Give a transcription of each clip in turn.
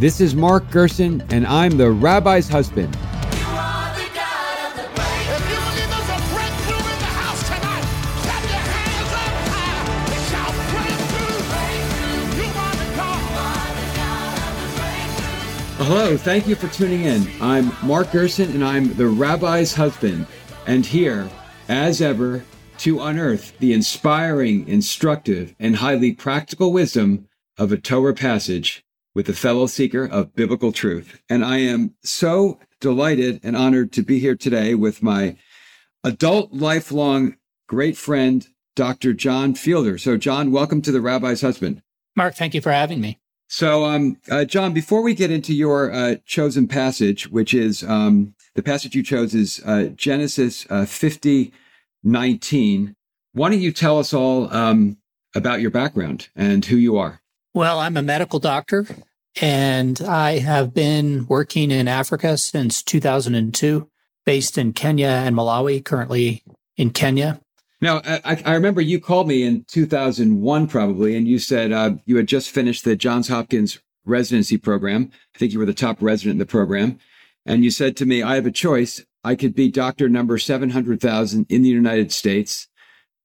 This is Mark Gerson, and I'm the rabbi's husband. Hello, thank you for tuning in. I'm Mark Gerson, and I'm the rabbi's husband. And here, as ever, to unearth the inspiring, instructive, and highly practical wisdom of a Torah passage with a fellow seeker of biblical truth. And I am so delighted and honored to be here today with my adult, lifelong great friend, Dr. Jon Fielder. So, Jon, welcome to the Rabbi's Husband. Mark, thank you for having me. So, um, uh, Jon, before we get into your uh, chosen passage, which is um, the passage you chose is uh, Genesis uh, 50, 19, why don't you tell us all um, about your background and who you are? Well, I'm a medical doctor and I have been working in Africa since 2002, based in Kenya and Malawi, currently in Kenya. Now, I, I remember you called me in 2001, probably, and you said uh, you had just finished the Johns Hopkins residency program. I think you were the top resident in the program. And you said to me, I have a choice. I could be doctor number 700,000 in the United States,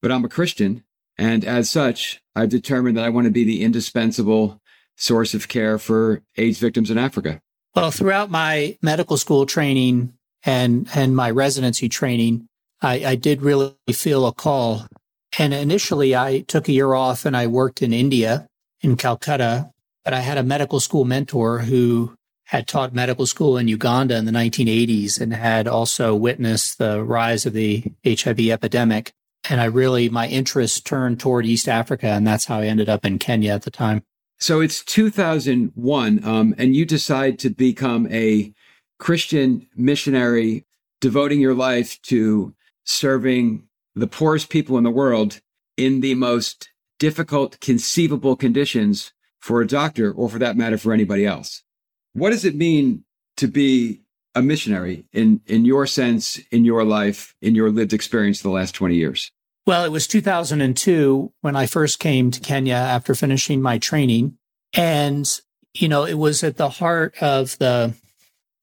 but I'm a Christian. And as such, I've determined that I want to be the indispensable source of care for AIDS victims in Africa. Well, throughout my medical school training and, and my residency training, I, I did really feel a call. And initially, I took a year off and I worked in India, in Calcutta. But I had a medical school mentor who had taught medical school in Uganda in the 1980s and had also witnessed the rise of the HIV epidemic. And I really, my interest turned toward East Africa. And that's how I ended up in Kenya at the time. So it's 2001, um, and you decide to become a Christian missionary, devoting your life to serving the poorest people in the world in the most difficult conceivable conditions for a doctor, or for that matter, for anybody else. What does it mean to be a missionary in, in your sense, in your life, in your lived experience the last 20 years? Well, it was 2002 when I first came to Kenya after finishing my training. And, you know, it was at the heart of the,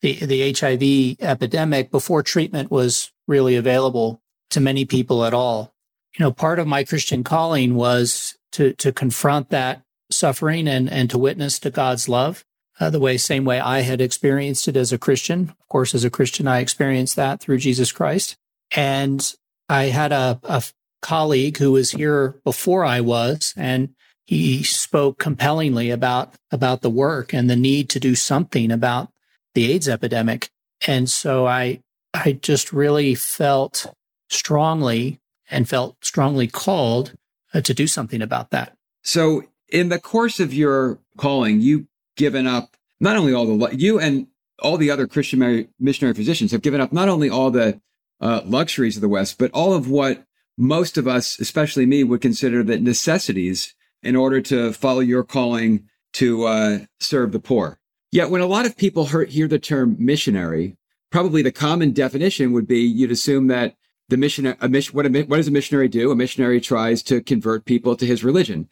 the, the HIV epidemic before treatment was really available to many people at all. You know, part of my Christian calling was to, to confront that suffering and, and to witness to God's love. Uh, the way, same way I had experienced it as a Christian. Of course, as a Christian, I experienced that through Jesus Christ. And I had a, a colleague who was here before I was, and he spoke compellingly about about the work and the need to do something about the AIDS epidemic. And so I I just really felt strongly and felt strongly called uh, to do something about that. So in the course of your calling, you've given up not only all the you and all the other Christian missionary physicians have given up not only all the uh, luxuries of the West, but all of what most of us, especially me, would consider that necessities in order to follow your calling to uh, serve the poor. Yet, when a lot of people hear, the term missionary, probably the common definition would be you'd assume that the missionary, mission, what, what does a missionary do? A missionary tries to convert people to his religion.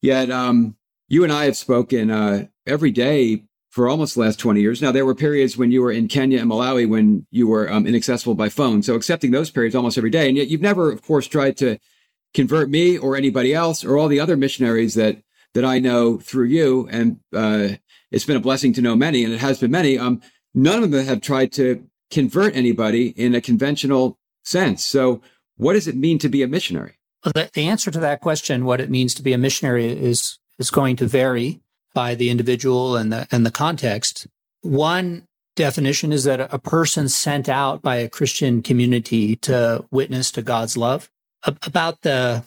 Yet, um, you and I have spoken uh, every day for almost the last 20 years. Now, there were periods when you were in Kenya and Malawi when you were um, inaccessible by phone. So accepting those periods almost every day. And yet you've never, of course, tried to convert me or anybody else or all the other missionaries that, that I know through you. And, uh, it's been a blessing to know many and it has been many. Um, none of them have tried to convert anybody in a conventional sense. So what does it mean to be a missionary? Well, the, the answer to that question, what it means to be a missionary is, is going to vary by the individual and the, and the context. One definition is that a person sent out by a Christian community to witness to God's love. About the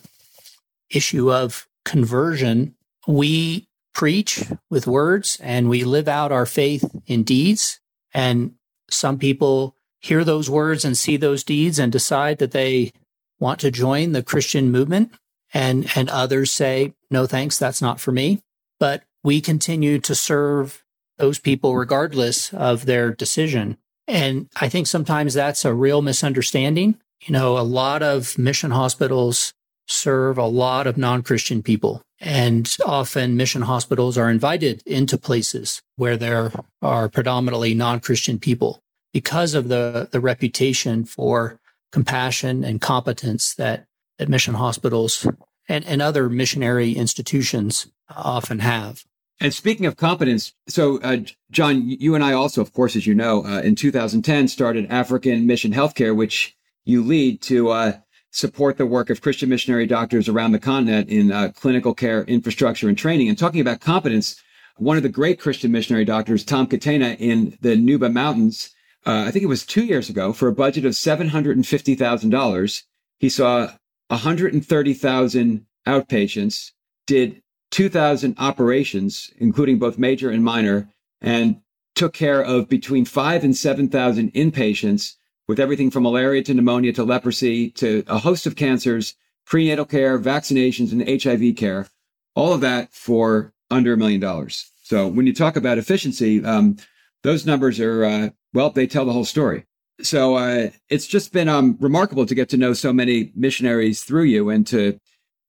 issue of conversion, we preach with words and we live out our faith in deeds. And some people hear those words and see those deeds and decide that they want to join the Christian movement. And, and others say, no, thanks, that's not for me. But we continue to serve those people regardless of their decision. And I think sometimes that's a real misunderstanding. You know, a lot of mission hospitals serve a lot of non Christian people. And often mission hospitals are invited into places where there are predominantly non-Christian people because of the, the reputation for compassion and competence that, that mission hospitals and, and other missionary institutions often have. And speaking of competence, so uh, Jon, you and I also, of course, as you know, uh, in 2010 started African Mission Healthcare, which you lead to uh, support the work of Christian missionary doctors around the continent in uh, clinical care infrastructure and training. And talking about competence, one of the great Christian missionary doctors, Tom Catena, in the Nuba Mountains, uh, I think it was two years ago, for a budget of $750,000, he saw 130,000 outpatients, did 2,000 operations, including both major and minor, and took care of between five and 7,000 inpatients with everything from malaria to pneumonia to leprosy to a host of cancers, prenatal care, vaccinations, and HIV care. All of that for under a million dollars. So when you talk about efficiency, um, those numbers are, uh, well, they tell the whole story. So uh, it's just been um, remarkable to get to know so many missionaries through you and to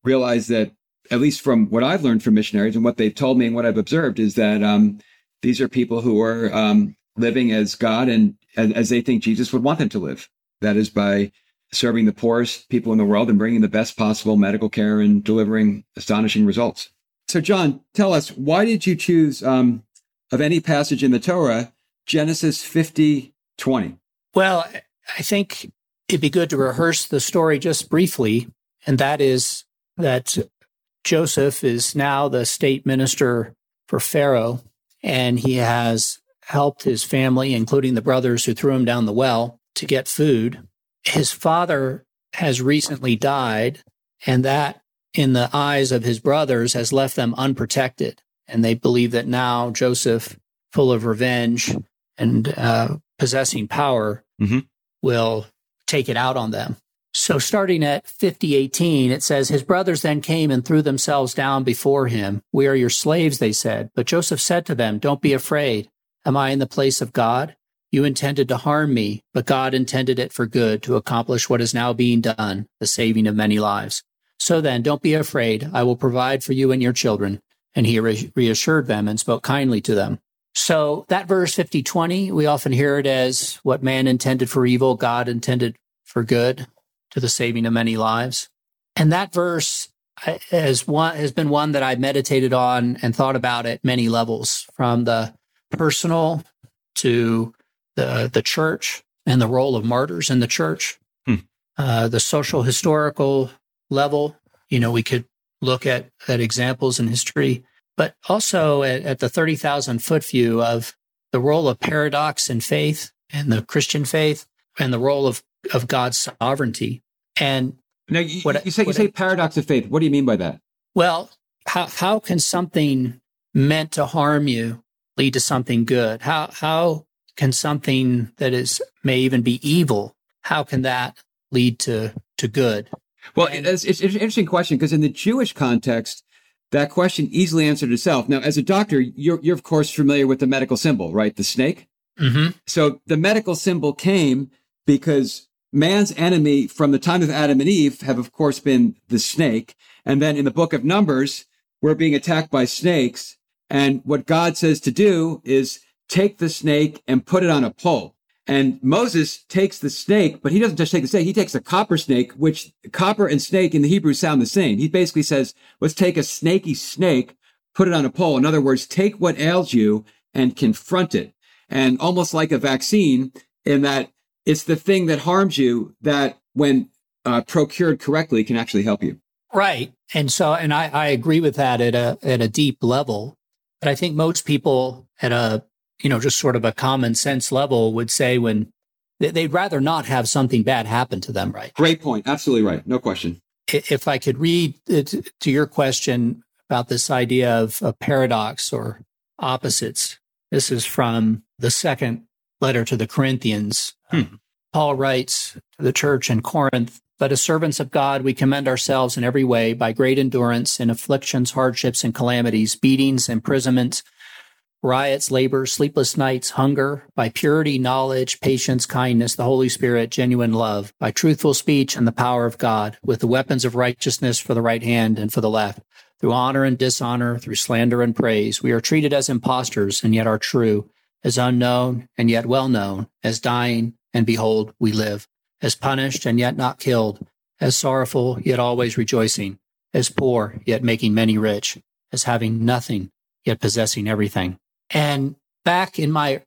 realize that, at least from what I've learned from missionaries and what they've told me and what I've observed, is that um, these are people who are um, living as God and as they think Jesus would want them to live. That is by serving the poorest people in the world and bringing the best possible medical care and delivering astonishing results. So, Jon, tell us why did you choose um, of any passage in the Torah Genesis 50 20? Well, I think it'd be good to rehearse the story just briefly. And that is that Joseph is now the state minister for Pharaoh, and he has helped his family, including the brothers who threw him down the well, to get food. His father has recently died, and that, in the eyes of his brothers, has left them unprotected. And they believe that now Joseph, full of revenge and uh, possessing power, mm-hmm. will take it out on them. So starting at 5018, it says, His brothers then came and threw themselves down before him. We are your slaves, they said. But Joseph said to them, Don't be afraid. Am I in the place of God? You intended to harm me, but God intended it for good to accomplish what is now being done, the saving of many lives. So then, don't be afraid. I will provide for you and your children. And he re- reassured them and spoke kindly to them. So that verse 5020, we often hear it as what man intended for evil, God intended for good to the saving of many lives. And that verse has one, has been one that I meditated on and thought about at many levels from the personal to the the church and the role of martyrs in the church. Hmm. Uh, the social historical level, you know, we could look at at examples in history, but also at, at the thirty thousand foot view of the role of paradox in faith and the Christian faith, and the role of of God's sovereignty. And now you, what, you say you say I, paradox of faith. What do you mean by that? Well, how how can something meant to harm you lead to something good? How how can something that is may even be evil, how can that lead to to good? Well, and, it's, it's, an interesting question because in the Jewish context, that question easily answered itself. Now, as a doctor, you're you're of course familiar with the medical symbol, right? The snake. Mm-hmm. So the medical symbol came because man's enemy from the time of Adam and Eve have, of course, been the snake. And then in the book of Numbers, we're being attacked by snakes. And what God says to do is take the snake and put it on a pole. And Moses takes the snake, but he doesn't just take the snake. He takes a copper snake, which copper and snake in the Hebrew sound the same. He basically says, let's take a snaky snake, put it on a pole. In other words, take what ails you and confront it. And almost like a vaccine in that it's the thing that harms you that when uh, procured correctly can actually help you. Right. And so, and I, I agree with that at a, at a deep level. But I think most people at a, you know, just sort of a common sense level would say when they'd rather not have something bad happen to them, right? Great point. Absolutely right. No question. If I could read to your question about this idea of a paradox or opposites, this is from the second letter to the Corinthians. Hmm. Paul writes to the church in Corinth but as servants of God, we commend ourselves in every way by great endurance in afflictions, hardships, and calamities, beatings, imprisonments, riots, labor, sleepless nights, hunger, by purity, knowledge, patience, kindness, the Holy Spirit, genuine love, by truthful speech and the power of God, with the weapons of righteousness for the right hand and for the left, through honor and dishonor, through slander and praise. We are treated as impostors and yet are true, as unknown and yet well known, as dying and behold, we live, as punished and yet not killed, as sorrowful yet always rejoicing, as poor yet making many rich, as having nothing yet possessing everything. And back in my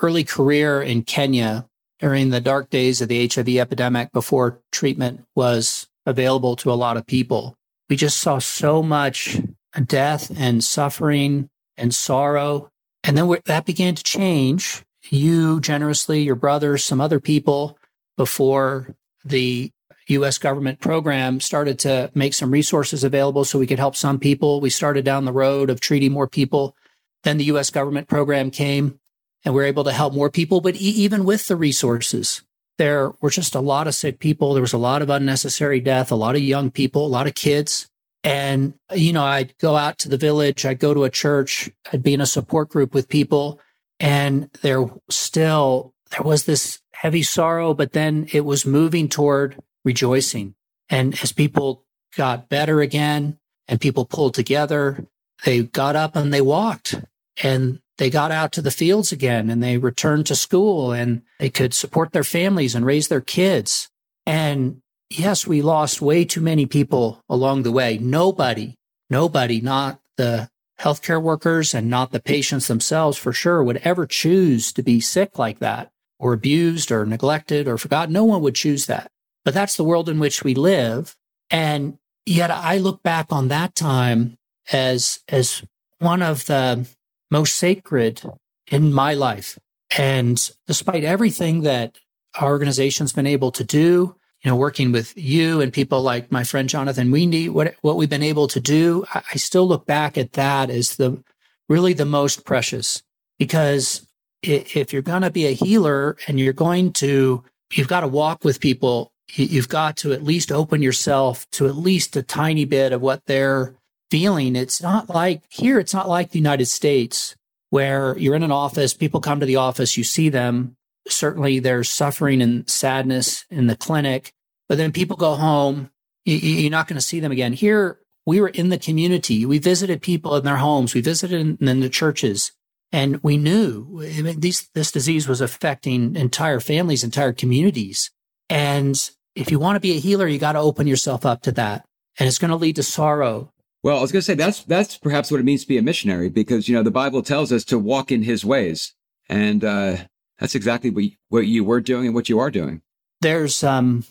early career in Kenya, during the dark days of the HIV epidemic before treatment was available to a lot of people, we just saw so much death and suffering and sorrow. And then that began to change. You generously, your brothers, some other people before the US government program started to make some resources available so we could help some people. We started down the road of treating more people. Then the US government program came and we are able to help more people. But e- even with the resources, there were just a lot of sick people. There was a lot of unnecessary death, a lot of young people, a lot of kids. And, you know, I'd go out to the village, I'd go to a church, I'd be in a support group with people. And there still, there was this heavy sorrow, but then it was moving toward rejoicing. And as people got better again and people pulled together, they got up and they walked and they got out to the fields again and they returned to school and they could support their families and raise their kids. And yes, we lost way too many people along the way. Nobody, nobody, not the healthcare workers and not the patients themselves for sure would ever choose to be sick like that or abused or neglected or forgotten. No one would choose that. But that's the world in which we live. And yet I look back on that time as, as one of the most sacred in my life. And despite everything that our organization's been able to do, you know, working with you and people like my friend Jonathan Weendy, what, what we've been able to do, I, I still look back at that as the really the most precious because if you're going to be a healer and you're going to, you've got to walk with people, you've got to at least open yourself to at least a tiny bit of what they're feeling. It's not like here, it's not like the United States where you're in an office, people come to the office, you see them. Certainly there's suffering and sadness in the clinic, but then people go home. You're not going to see them again. Here, we were in the community. We visited people in their homes. We visited in, the churches and we knew I mean, these, this disease was affecting entire families, entire communities. And if you want to be a healer, you got to open yourself up to that. And it's going to lead to sorrow. Well, I was going to say that's that's perhaps what it means to be a missionary, because you know the Bible tells us to walk in His ways, and uh, that's exactly what you, what you were doing and what you are doing. There's um,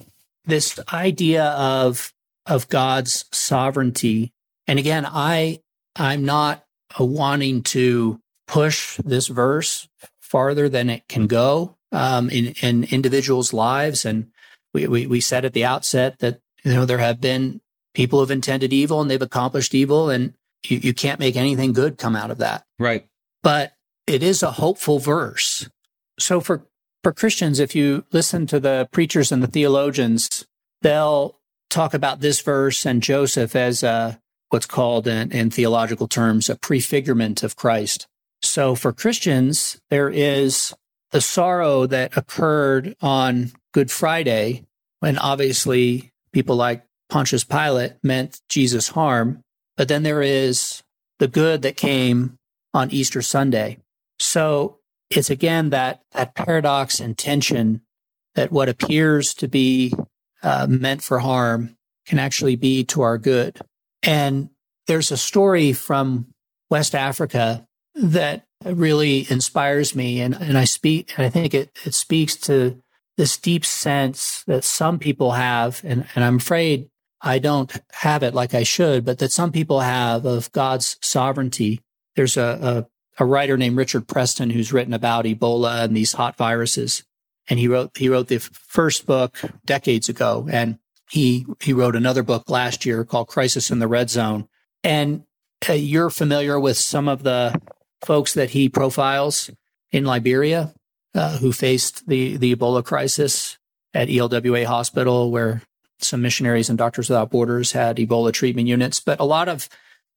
this idea of of God's sovereignty, and again, I I'm not wanting to push this verse farther than it can go um, in in individuals' lives, and we, we we said at the outset that you know there have been people who have intended evil and they've accomplished evil and you, you can't make anything good come out of that. Right. But it is a hopeful verse. So for, for Christians, if you listen to the preachers and the theologians, they'll talk about this verse and Joseph as a, what's called in, in theological terms, a prefigurement of Christ. So for Christians, there is the sorrow that occurred on Good Friday when obviously people like Pontius Pilate meant Jesus harm, but then there is the good that came on Easter Sunday. So it's again that, that paradox and tension that what appears to be uh, meant for harm can actually be to our good. And there's a story from West Africa that really inspires me. And, and I speak, and I think it, it speaks to this deep sense that some people have. And, and I'm afraid I don't have it like I should, but that some people have of God's sovereignty. There's a, a, a writer named Richard Preston who's written about Ebola and these hot viruses. And he wrote, he wrote the first book decades ago. And he, he wrote another book last year called Crisis in the Red Zone. And uh, you're familiar with some of the folks that he profiles in Liberia uh, who faced the, the Ebola crisis at ELWA hospital where some missionaries and Doctors Without Borders had Ebola treatment units, but a lot of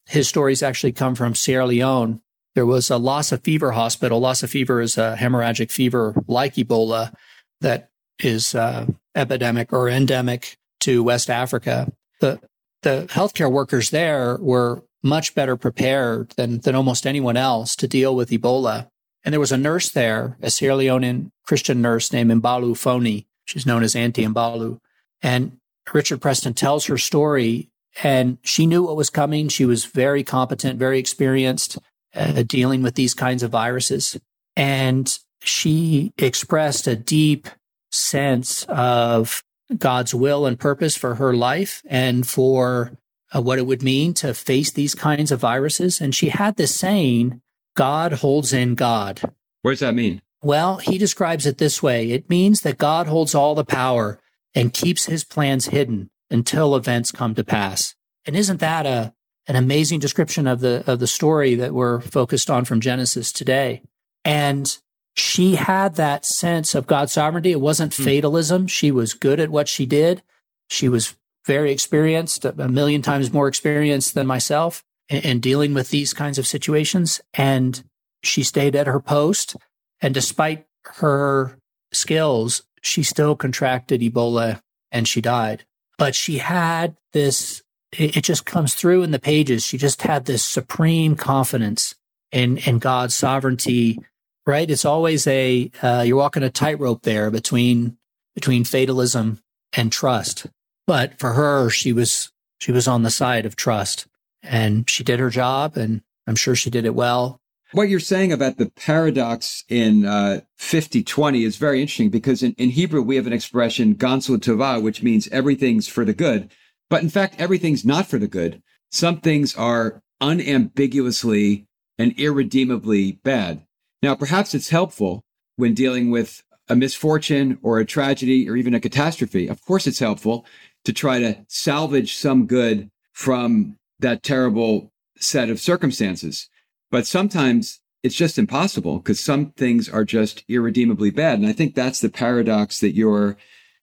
his stories actually come from Sierra Leone. There was a Lassa fever hospital. Lassa fever is a hemorrhagic fever like Ebola that is uh, epidemic or endemic to West Africa. The the healthcare workers there were much better prepared than, than almost anyone else to deal with Ebola. And there was a nurse there, a Sierra Leonean Christian nurse named Mbalu Fonnie. She's known as Auntie Mbalu. And Richard Preston tells her story, and she knew what was coming. She was very competent, very experienced uh, dealing with these kinds of viruses. And she expressed a deep sense of God's will and purpose for her life and for uh, what it would mean to face these kinds of viruses. And she had this saying, God holds in God. What does that mean? Well, he describes it this way it means that God holds all the power and keeps his plans hidden until events come to pass. And isn't that a, an amazing description of the, of the story that we're focused on from Genesis today? And she had that sense of God's sovereignty. It wasn't hmm. fatalism. She was good at what she did. She was very experienced, a million times more experienced than myself in, in dealing with these kinds of situations. And she stayed at her post. And despite her skills, she still contracted Ebola and she died. But she had this, it, it just comes through in the pages. She just had this supreme confidence in, in God's sovereignty right? It's always a uh, you're walking a tightrope there between between fatalism and trust. But for her, she was she was on the side of trust, and she did her job, and I'm sure she did it well. What you're saying about the paradox in uh, 50-20 is very interesting because in, in Hebrew we have an expression "gam zu l'tovah," which means everything's for the good. But in fact, everything's not for the good. Some things are unambiguously and irredeemably bad. Now, perhaps it's helpful when dealing with a misfortune or a tragedy or even a catastrophe. Of course, it's helpful to try to salvage some good from that terrible set of circumstances. But sometimes it's just impossible because some things are just irredeemably bad. And I think that's the paradox that you're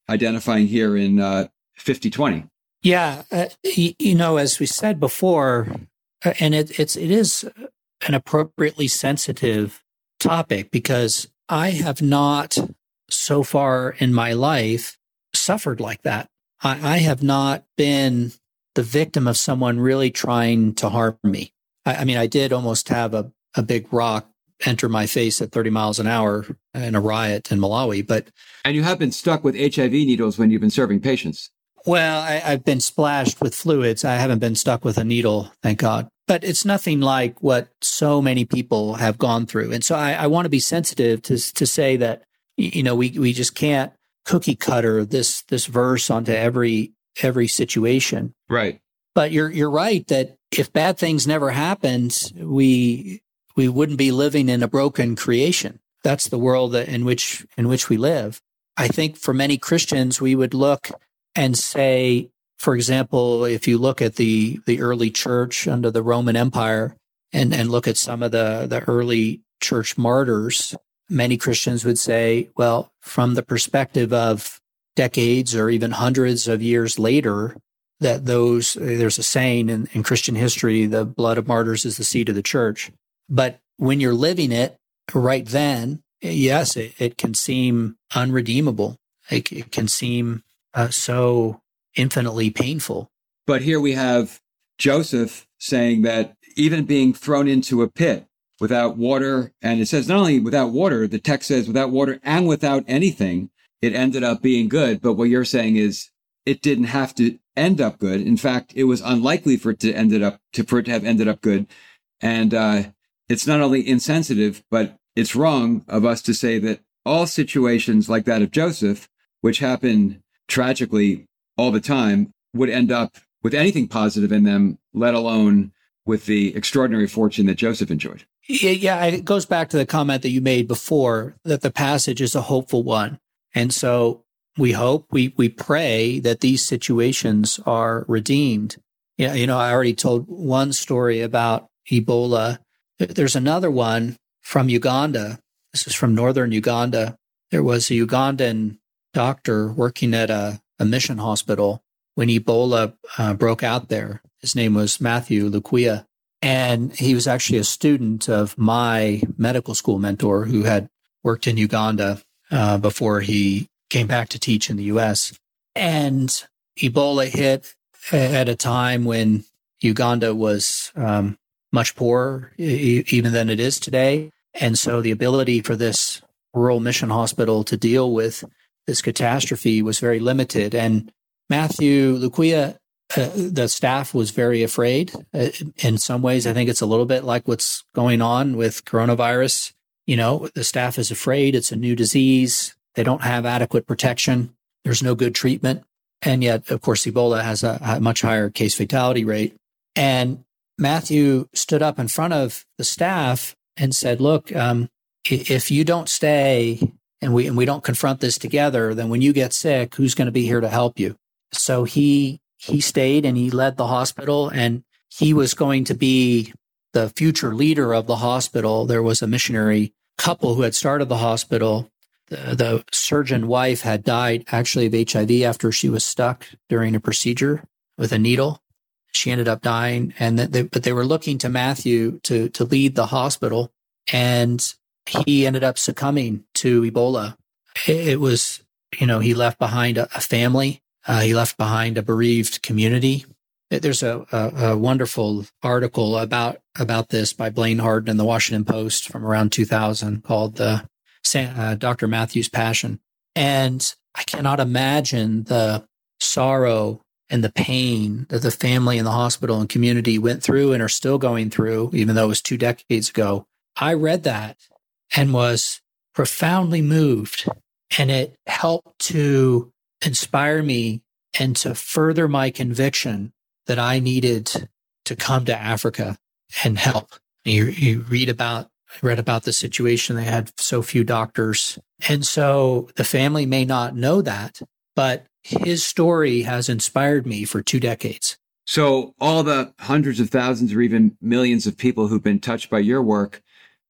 identifying here in uh, 5020. Yeah. Uh, you, you, know, as we said before, uh, and it, it's, it is an appropriately sensitive topic because I have not so far in my life suffered like that. I, I have not been the victim of someone really trying to harm me. I, I mean, I did almost have a, a big rock enter my face at 30 miles an hour in a riot in Malawi, but. And you have been stuck with HIV needles when you've been serving patients. Well, I, have been splashed with fluids. I haven't been stuck with a needle, thank God but it's nothing like what so many people have gone through. And so I, I want to be sensitive to to say that you know we we just can't cookie cutter this this verse onto every every situation. Right. But you're you're right that if bad things never happened, we we wouldn't be living in a broken creation. That's the world that, in which in which we live. I think for many Christians, we would look and say, for example, if you look at the, the early church under the Roman Empire and, and look at some of the, the early church martyrs, many Christians would say, well, from the perspective of decades or even hundreds of years later, that those, there's a saying in, in Christian history, the blood of martyrs is the seed of the church. But when you're living it right then, yes, it, it can seem unredeemable. It, it can seem uh, so infinitely painful. But here we have Joseph saying that even being thrown into a pit without water, and it says not only without water, the text says without water and without anything, it ended up being good. But what you're saying is it didn't have to end up good. In fact, it was unlikely for it to ended up to for it to have ended up good. And uh, it's not only insensitive, but it's wrong of us to say that all situations like that of Joseph, which happened tragically all the time would end up with anything positive in them, let alone with the extraordinary fortune that Joseph enjoyed. Yeah, it goes back to the comment that you made before that the passage is a hopeful one. And so we hope, we, we pray that these situations are redeemed. Yeah, you know, I already told one story about Ebola. There's another one from Uganda. This is from northern Uganda. There was a Ugandan doctor working at a a mission hospital when Ebola uh, broke out there. His name was Matthew Lukwiya. And he was actually a student of my medical school mentor who had worked in Uganda uh, before he came back to teach in the US. And Ebola hit at a time when Uganda was um, much poorer e- even than it is today. And so the ability for this rural mission hospital to deal with this catastrophe was very limited. And Matthew Lukwiya, uh, the staff was very afraid. Uh, in some ways, I think it's a little bit like what's going on with coronavirus. You know, the staff is afraid it's a new disease. They don't have adequate protection. There's no good treatment. And yet, of course, Ebola has a, a much higher case fatality rate. And Matthew stood up in front of the staff and said, look, um, if you don't stay and we, and we don't confront this together, then when you get sick, who's going to be here to help you? So he, he stayed and he led the hospital and he was going to be the future leader of the hospital. There was a missionary couple who had started the hospital. The, the surgeon wife had died actually of HIV after she was stuck during a procedure with a needle. She ended up dying, and they, but they were looking to Matthew to to lead the hospital, and he ended up succumbing to Ebola. It, was, you know, he left behind a, family. Uh, he left behind a bereaved community. There's a, a, a, wonderful article about about this by Blaine Harden in the Washington Post from around 2000 called the uh, Dr. Matthew's Passion. And I cannot imagine the sorrow and the pain that the family and the hospital and community went through and are still going through, even though it was two decades ago. I read that and was profoundly moved. And it helped to inspire me and to further my conviction that I needed to come to Africa and help. You, you read about, I read about the situation. They had so few doctors. And so the family may not know that, but his story has inspired me for two decades. So all the hundreds of thousands or even millions of people who've been touched by your work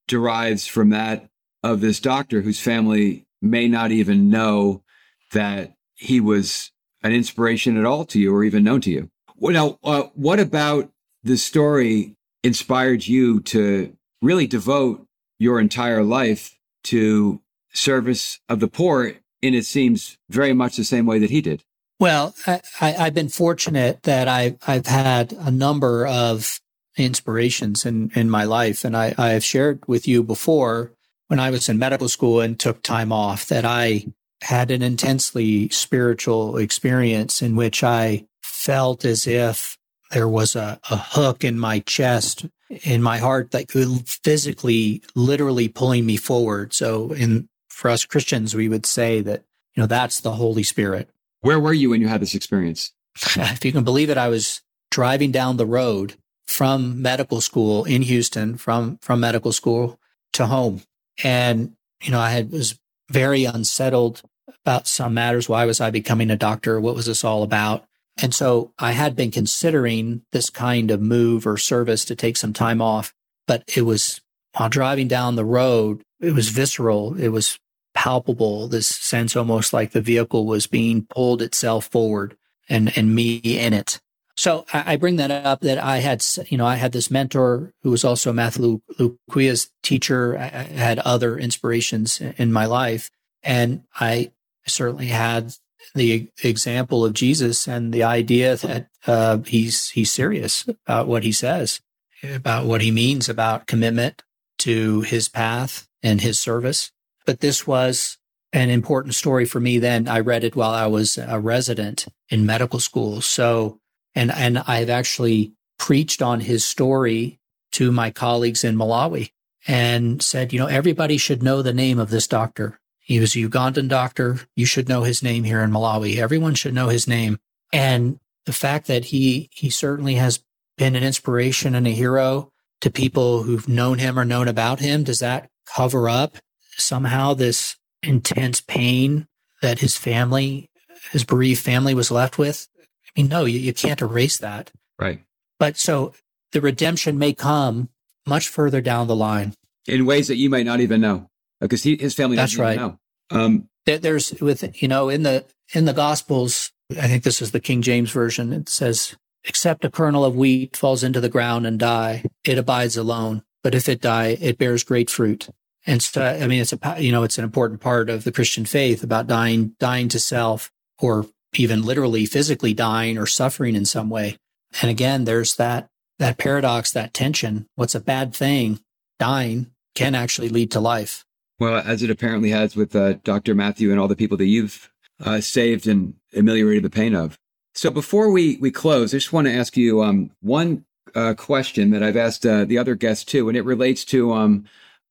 derives from that of this doctor whose family may not even know that he was an inspiration at all to you or even known to you. Now, uh, what about the story inspired you to really devote your entire life to service of the poor in it seems very much the same way that he did. Well, I, have been fortunate that I, I've had a number of inspirations in, in my life. And I, I have shared with you before when I was in medical school and took time off that I had an intensely spiritual experience in which I felt as if there was a, a hook in my chest, in my heart that could physically, literally pulling me forward. So in for us Christians, we would say that, you know, that's the Holy Spirit. Where were you when you had this experience? if you can believe it, I was driving down the road from medical school in Houston, from, from medical school to home. And, you know, I had, was very unsettled about some matters. Why was I becoming a doctor? What was this all about? And so I had been considering this kind of move or service to take some time off, but it was while driving down the road, it was visceral. It was palpable, this sense almost like the vehicle was being pulled itself forward and, and me in it. So I, bring that up that I had, you know, I had this mentor who was also Matthew Lukwiya's teacher. I, had other inspirations in my life. And I certainly had the example of Jesus and the idea that uh, he's he's serious about what he says, about what he means about commitment to his path and his service. But this was an important story for me then. I read it while I was a resident in medical school. So, and, and I've actually preached on his story to my colleagues in Malawi and said, you know, everybody should know the name of this doctor. He was a Ugandan doctor. You should know his name here in Malawi. Everyone should know his name. And the fact that he, he certainly has been an inspiration and a hero to people who've known him or known about him, does that cover up somehow this intense pain that his family, his bereaved family was left with? I mean, no, you, you can't erase that. Right. But so the redemption may come much further down the line in ways that you might not even know because he, his family that's right know. Um, there's with you know in the in the gospels i think this is the king james version it says except a kernel of wheat falls into the ground and die it abides alone but if it die it bears great fruit and so, I mean, it's a, you know, it's an important part of the Christian faith about dying, dying to self or even literally physically dying or suffering in some way. And again, there's that, that paradox, that tension. What's a bad thing, dying, can actually lead to life. Well, as it apparently has with uh, Dr. Matthew and all the people that you've uh, saved and ameliorated the pain of. So before we, we close, I just want to ask you um, one uh, question that I've asked uh, the other guests too, and it relates to um,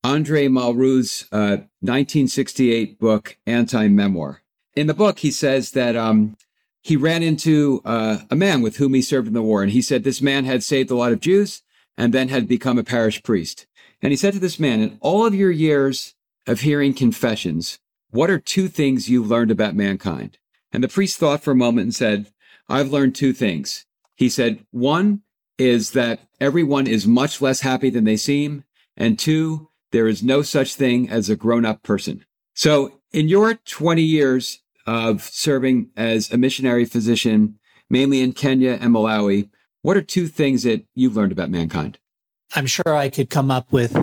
Andre Malraux's 1968 uh, book, Anti Memoir. In the book, he says that um, he ran into uh, a man with whom he served in the war, and he said this man had saved a lot of Jews and then had become a parish priest. And he said to this man, In all of your years of hearing confessions, what are two things you've learned about mankind? And the priest thought for a moment and said, I've learned two things. He said, one is that everyone is much less happy than they seem. And two, there is no such thing as a grown up person. So in your 20 years of serving as a missionary physician, mainly in Kenya and Malawi, what are two things that you've learned about mankind? I'm sure I could come up with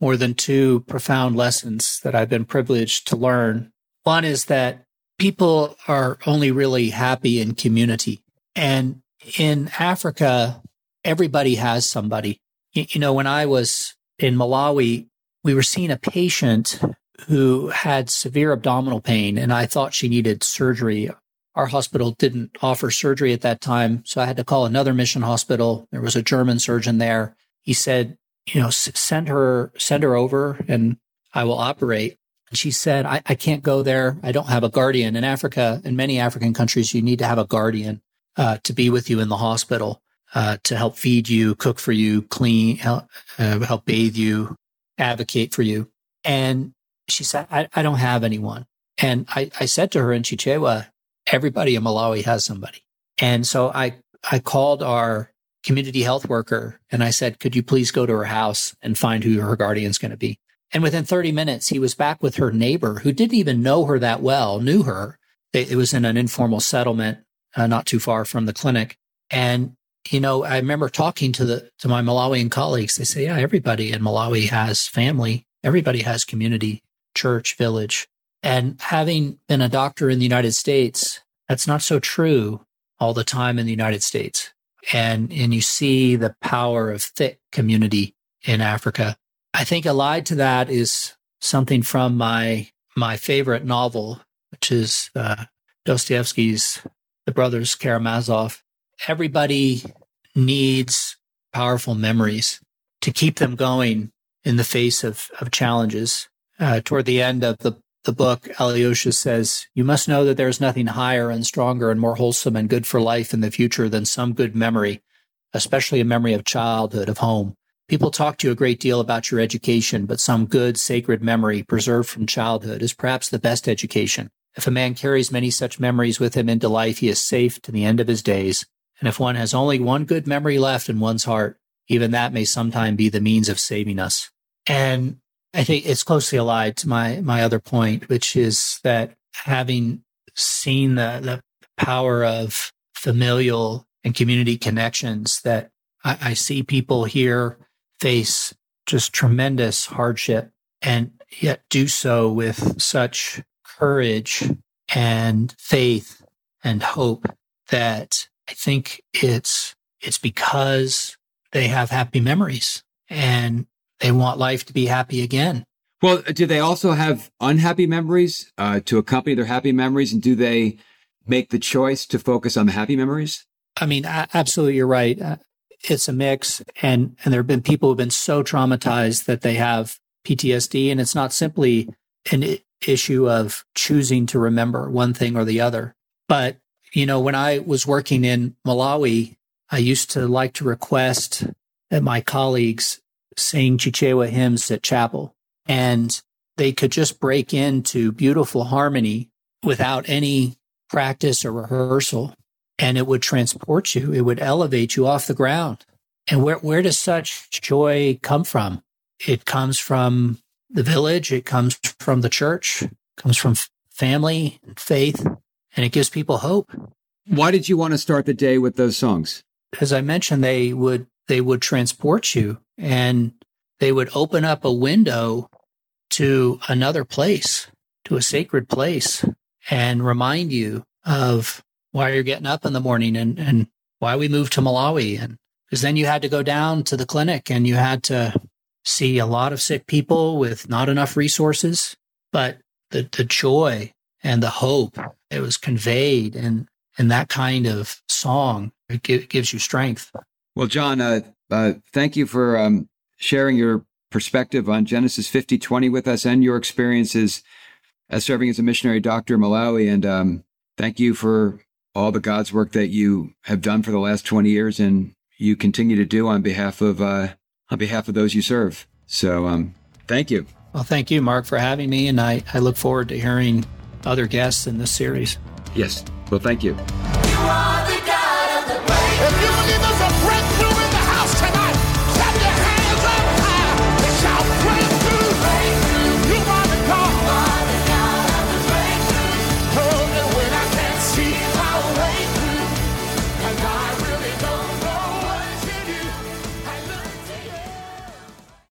more than two profound lessons that I've been privileged to learn. One is that people are only really happy in community. And in Africa, everybody has somebody. You know, when I was in Malawi, we were seeing a patient who had severe abdominal pain, and I thought she needed surgery. Our hospital didn't offer surgery at that time, so I had to call another mission hospital. There was a German surgeon there. He said, you know, send her, send her over and I will operate. And she said, I, I can't go there. I don't have a guardian. In Africa, in many African countries, you need to have a guardian uh, to be with you in the hospital, uh, to help feed you, cook for you, clean, help, uh, help bathe you, advocate for you. And she said, I, I don't have anyone. And I, I said to her in Chichewa, everybody in Malawi has somebody. And so I, I called our community health worker and I said, could you please go to her house and find who her guardian's going to be? And within 30 minutes, he was back with her neighbor who didn't even know her that well, knew her. It was in an informal settlement, uh, not too far from the clinic. And, you know, I remember talking to the, to my Malawian colleagues. They say, yeah, everybody in Malawi has family. Everybody has community, church, village. And having been a doctor in the United States, that's not so true all the time in the United States. And, and you see the power of thick community in Africa. I think allied to that is something from my my favorite novel, which is uh, Dostoevsky's The Brothers Karamazov. Everybody needs powerful memories to keep them going in the face of, of challenges. Uh, toward the end of the, the book, Alyosha says, You must know that there is nothing higher and stronger and more wholesome and good for life in the future than some good memory, especially a memory of childhood, of home. People talk to you a great deal about your education, but some good, sacred memory preserved from childhood is perhaps the best education. If a man carries many such memories with him into life, he is safe to the end of his days. And if one has only one good memory left in one's heart, even that may sometime be the means of saving us. And I think it's closely allied to my, my other point, which is that having seen the, the power of familial and community connections that I, I see people here face just tremendous hardship and yet do so with such courage and faith and hope that I think it's it's because they have happy memories. And they want life to be happy again. Well, do they also have unhappy memories uh, to accompany their happy memories, and do they make the choice to focus on the happy memories? I mean, absolutely, you're right. Uh, it's a mix and and there have been people who've been so traumatized that they have PTSD and it's not simply an issue of choosing to remember one thing or the other but you know when I was working in Malawi I used to like to request that my colleagues sing Chichewa hymns at chapel and they could just break into beautiful harmony without any practice or rehearsal and it would transport you. It would elevate you off the ground. And where, where does such joy come from? It comes from the village. It comes from the church, it comes from family and faith, and it gives people hope. Why did you want to start the day with those songs? As I mentioned, they would, they would transport you and they would open up a window to another place, to a sacred place and remind you of why you're getting up in the morning and, and why we moved to Malawi. And because then you had to go down to the clinic and you had to see a lot of sick people with not enough resources. But the, the joy and the hope it was conveyed in, in that kind of song, it gives you strength. Well, Jon, uh, uh, thank you for um, sharing your perspective on Genesis 50 20 with us and your experiences as serving as a missionary doctor in Malawi. And um, thank you for all the God's work that you have done for the last 20 years and you continue to do on behalf of uh, on behalf of those you serve. So um, thank you. Well, thank you, Mark, for having me. And I, I look forward to hearing other guests in this series. Yes. Well, thank you. you